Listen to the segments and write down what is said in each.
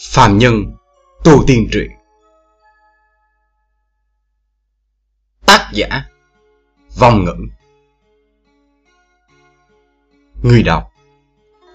Phàm Nhân Tu Tiên Truyện. Tác giả, Vong Ngữ Người đọc,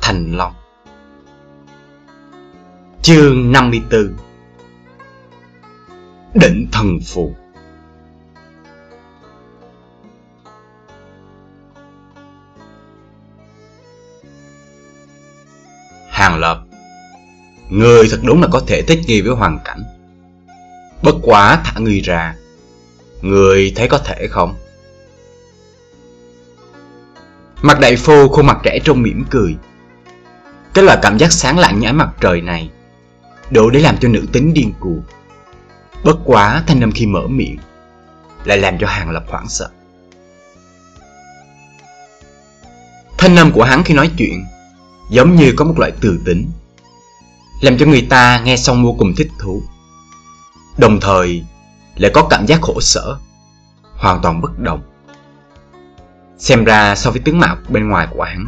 Thành Long. Chương 54 Định Thần Phù. Người thật đúng là có thể thích nghi với hoàn cảnh. Bất quá thả người ra, Người thấy có thể không? Mặt đại phu khuôn mặt trẻ trung mỉm cười. Cái loại cảm giác sáng lạng như ánh mặt trời này, Đủ để làm cho nữ tính điên cuồng. Bất quá thanh âm khi mở miệng Lại làm cho Hàng Lập hoảng sợ. Thanh âm của hắn khi nói chuyện Giống như có một loại từ tính làm cho người ta nghe xong vô cùng thích thú. Đồng thời lại có cảm giác khổ sở, hoàn toàn bất động. Xem ra so với tướng mạo bên ngoài của hắn,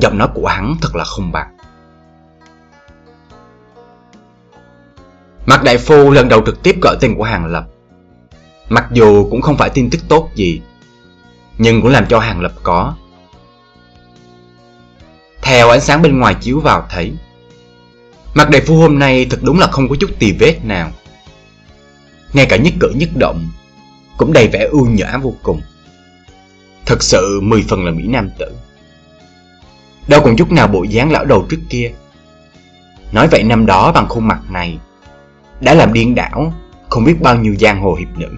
giọng nói của hắn thật là không bằng. Mặt đại phu lần đầu trực tiếp gọi tên của Hàng Lập. Mặc dù cũng không phải tin tức tốt gì, nhưng cũng làm cho Hàng Lập có. Theo ánh sáng bên ngoài chiếu vào thấy, Mặt đại phu hôm nay thật đúng là không có chút tì vết nào. Ngay cả nhất cử nhất động Cũng đầy vẻ ưu nhã vô cùng. Thật sự mười phần là Mỹ Nam tử. Đâu còn chút nào bộ dáng lão đầu trước kia. Nói vậy năm đó bằng khuôn mặt này Đã làm điên đảo Không biết bao nhiêu giang hồ hiệp nữ.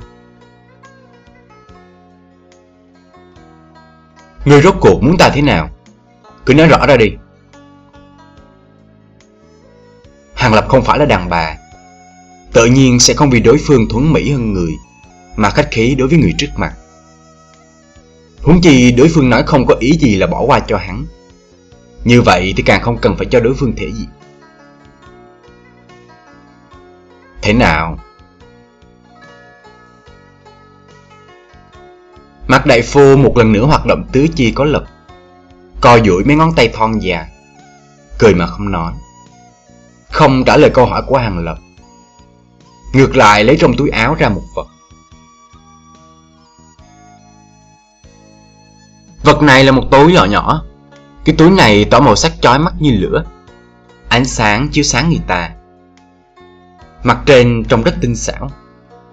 Người rốt cuộc muốn ta thế nào? Cứ nói rõ ra đi. Hàng Lập không phải là đàn bà. Tự nhiên sẽ không vì đối phương thuấn mỹ hơn người, Mà khách khí đối với người trước mặt. Huống chi đối phương nói không có ý gì là bỏ qua cho hắn. Như vậy thì càng không cần phải cho đối phương thể gì Thế nào? Mặt đại phu một lần nữa hoạt động tứ chi có lực, Co duỗi mấy ngón tay thon dài, Cười mà không nói không trả lời câu hỏi của Hàng Lập. Ngược lại lấy trong túi áo ra một vật. Vật này là một túi nhỏ nhỏ. Cái túi này tỏ màu sắc chói mắt như lửa. Ánh sáng chiếu sáng người ta. Mặt trên trông rất tinh xảo.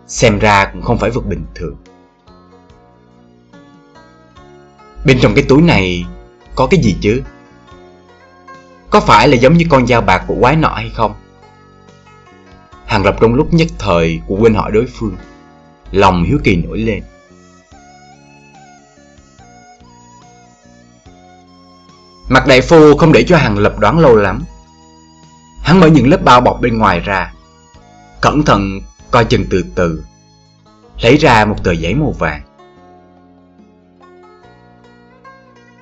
Xem ra cũng không phải vật bình thường. Bên trong cái túi này có cái gì chứ? Có phải là giống như con dao bạc của quái nọ hay không? Hàng Lập trong lúc nhất thời của quên hỏi đối phương. Lòng hiếu kỳ nổi lên. Mặt đại phu không để cho Hàng Lập đoán lâu lắm. Hắn mở những lớp bao bọc bên ngoài ra. Cẩn thận coi chừng từ từ. Lấy ra một tờ giấy màu vàng.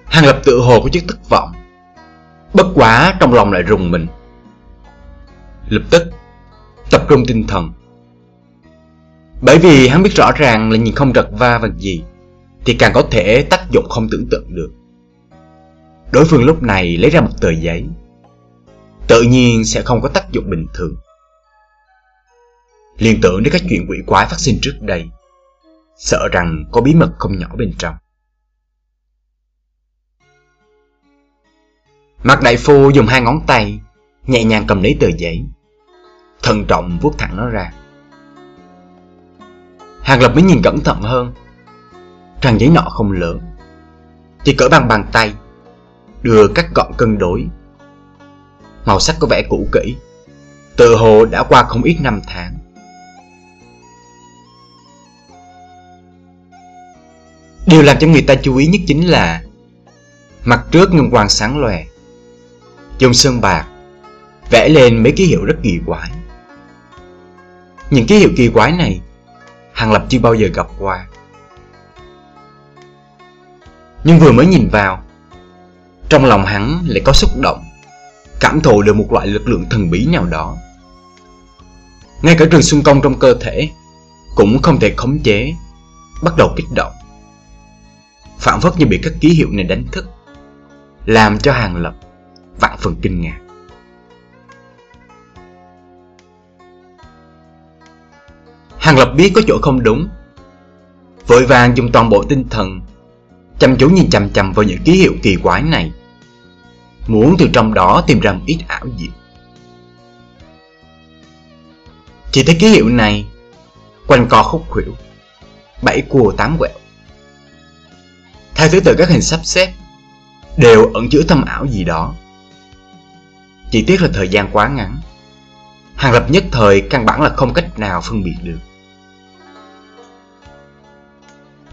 Hàng Lập tự hồ có chút thất vọng. Bất quá trong lòng lại rùng mình. Lập tức, Tập trung tinh thần. Bởi vì hắn biết rõ ràng là nhìn không rật va vật gì, Thì càng có thể tác dụng không tưởng tượng được. Đối phương lúc này lấy ra một tờ giấy. Tự nhiên sẽ không có tác dụng bình thường. Liên tưởng đến các chuyện quỷ quái phát sinh trước đây, Sợ rằng có bí mật không nhỏ bên trong. Mặt đại phu dùng hai ngón tay Nhẹ nhàng cầm lấy tờ giấy. Thận trọng vuốt thẳng nó ra. Hàng Lập mới nhìn cẩn thận hơn. Trang giấy nọ không lớn. Chỉ cỡ bằng bàn tay, Đưa các gọn cân đối. Màu sắc có vẻ cũ kỹ. Tự hồ đã qua không ít năm tháng. Điều làm cho người ta chú ý nhất chính là Mặt trước ngân quang sáng lòe dùng sơn bạc vẽ lên mấy ký hiệu rất kỳ quái. Những ký hiệu kỳ quái này, Hàng Lập chưa bao giờ gặp qua. Nhưng vừa mới nhìn vào, trong lòng hắn lại có xúc động, cảm thụ được một loại lực lượng thần bí nào đó. Ngay cả trường xung công trong cơ thể cũng không thể khống chế, bắt đầu kích động. Phản phất như bị các ký hiệu này đánh thức, làm cho Hàng Lập vạn phần kinh ngạc. Hàng Lập biết có chỗ không đúng. Vội vàng dùng toàn bộ tinh thần, Chăm chú nhìn chằm chằm vào những ký hiệu kỳ quái này. Muốn từ trong đó tìm ra một ít ảo diệu. Chỉ thấy ký hiệu này, Quanh co khúc khuỷu, Bảy cua tám quẹo. Theo thứ tự các hình sắp xếp, Đều ẩn chứa thâm ảo gì đó. Chỉ tiếc là thời gian quá ngắn. Hàng lập nhất thời căn bản là không cách nào phân biệt được.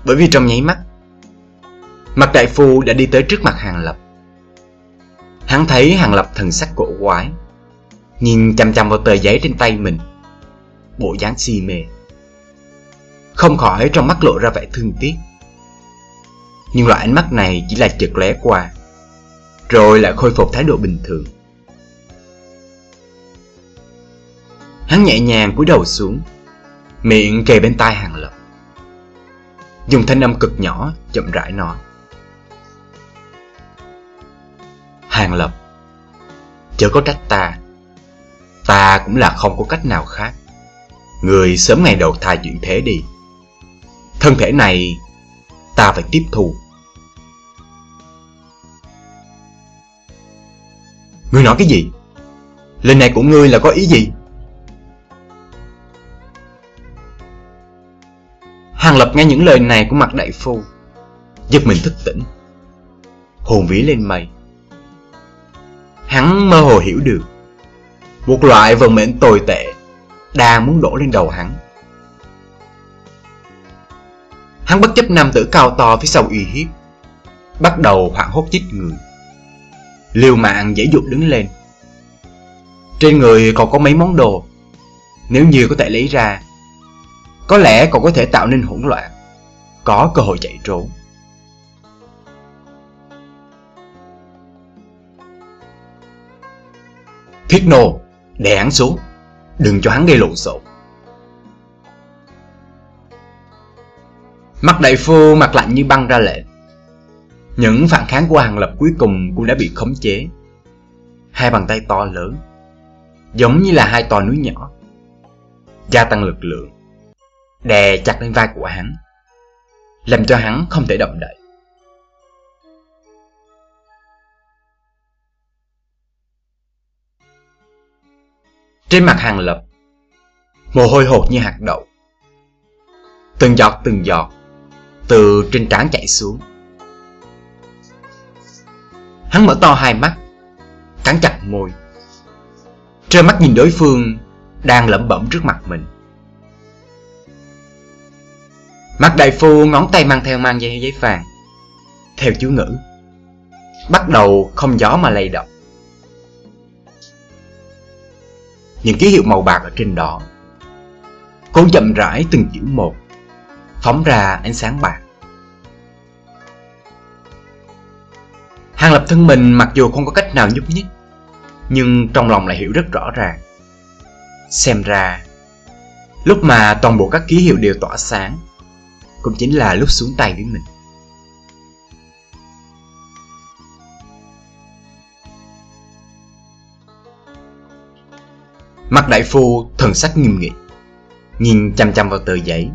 Bởi vì trong nháy mắt Mặt đại phu đã đi tới trước mặt hàng lập. Hắn thấy hàng lập thần sắc cổ quái, Nhìn chằm chằm vào tờ giấy trên tay mình, Bộ dáng si mê. Không khỏi trong mắt lộ ra vẻ thương tiếc. Nhưng loại ánh mắt này chỉ là chợt lóe qua, Rồi lại khôi phục thái độ bình thường. Hắn nhẹ nhàng cúi đầu xuống, Miệng kề bên tai hàng lập. Dùng thanh âm cực nhỏ, chậm rãi nói. Hàng lập, Chớ có trách ta. Ta cũng là không có cách nào khác. Người sớm ngày đầu thai chuyển thế đi. Thân thể này, Ta phải tiếp thu. Ngươi nói cái gì? Lời này của ngươi là có ý gì? Nghe những lời này của mặt đại phu, Giật mình thức tỉnh. Hồn vía lên mây. Hắn mơ hồ hiểu được, Một loại vận mệnh tồi tệ Đang muốn đổ lên đầu hắn. Hắn bất chấp nam tử cao to phía sau uy hiếp, Bắt đầu hoảng hốt chích người. Liều mạng dễ dụt đứng lên. Trên người còn có mấy món đồ, Nếu như có thể lấy ra có lẽ còn có thể tạo nên hỗn loạn, có cơ hội chạy trốn. Thiết nô, đè hắn xuống, đừng cho hắn gây lộn xộn. Mặt đại phu mặt lạnh như băng ra lệnh. Những phản kháng của hàng lập cuối cùng cũng đã bị khống chế. Hai bàn tay to lớn, giống như là hai tòa núi nhỏ, gia tăng lực lượng đè chặt lên vai của hắn, làm cho hắn không thể động đậy. Trên mặt hàng lập, mồ hôi hột như hạt đậu. Từng giọt từng giọt, từ trên trán chảy xuống. Hắn mở to hai mắt, cắn chặt môi. Trơ mắt nhìn đối phương đang lẩm bẩm trước mặt mình. Mặt đại phu ngón tay mang theo mang dây giấy vàng, Theo chú ngữ. Bắt đầu không gió mà lay động. Những ký hiệu màu bạc ở trên đó. Cố chậm rãi từng chữ một, Phóng ra ánh sáng bạc. Hàng lập thân mình mặc dù không có cách nào nhúc nhích, Nhưng trong lòng lại hiểu rất rõ ràng. Xem ra, Lúc mà toàn bộ các ký hiệu đều tỏa sáng cũng chính là lúc xuống tay với mình. Mặt đại phu thần sắc nghiêm nghị, nhìn chăm chăm vào tờ giấy.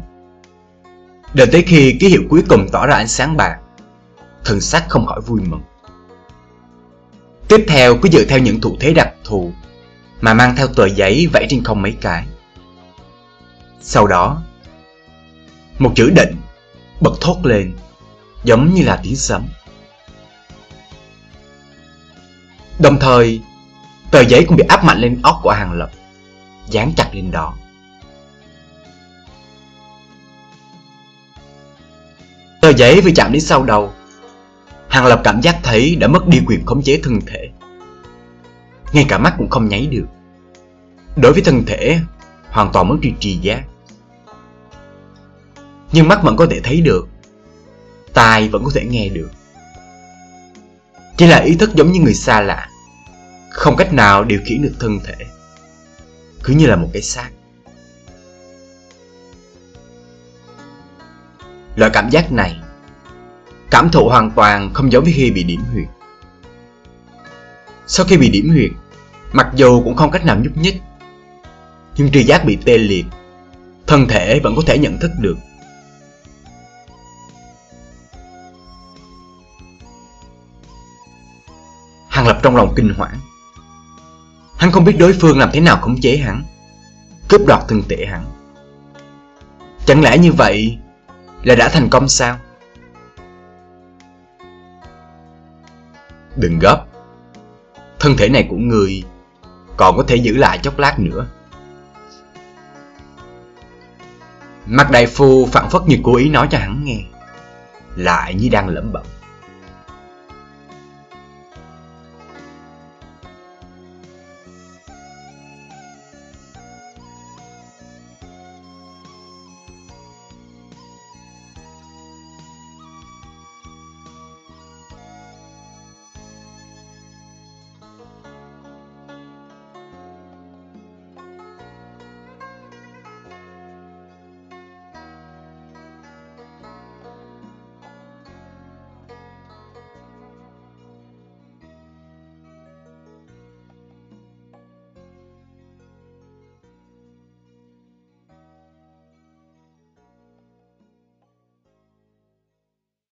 Đợi tới khi ký hiệu cuối cùng tỏ ra ánh sáng bạc, thần sắc không khỏi vui mừng. Tiếp theo cứ dựa theo những thủ thế đặc thù mà mang theo tờ giấy vẽ trên không mấy cái. Sau đó, một chữ định bật thốt lên, giống như là tiếng sấm. Đồng thời, tờ giấy cũng bị áp mạnh lên óc của hàng lập, dán chặt lên đó. Tờ giấy vừa chạm đến sau đầu, hàng lập cảm giác thấy đã mất đi quyền khống chế thân thể. Ngay cả mắt cũng không nháy được. Đối với thân thể, hoàn toàn mất đi tri giác nhưng mắt vẫn có thể thấy được. Tai vẫn có thể nghe được. Chỉ là ý thức giống như người xa lạ. Không cách nào điều khiển được thân thể. Cứ như là một cái xác. Loại cảm giác này, cảm thụ hoàn toàn không giống với khi bị điểm huyệt. Sau khi bị điểm huyệt, mặc dù cũng không cách nào nhúc nhích, nhưng tri giác bị tê liệt, thân thể vẫn có thể nhận thức được. Trong lòng kinh hoảng. Hắn không biết đối phương làm thế nào khống chế hắn, cướp đoạt thân thể hắn. Chẳng lẽ như vậy là đã thành công sao? Đừng gấp. Thân thể này của người còn có thể giữ lại chốc lát nữa. Mặt đại phu phản phất như cố ý nói cho hắn nghe Lại như đang lẩm bẩm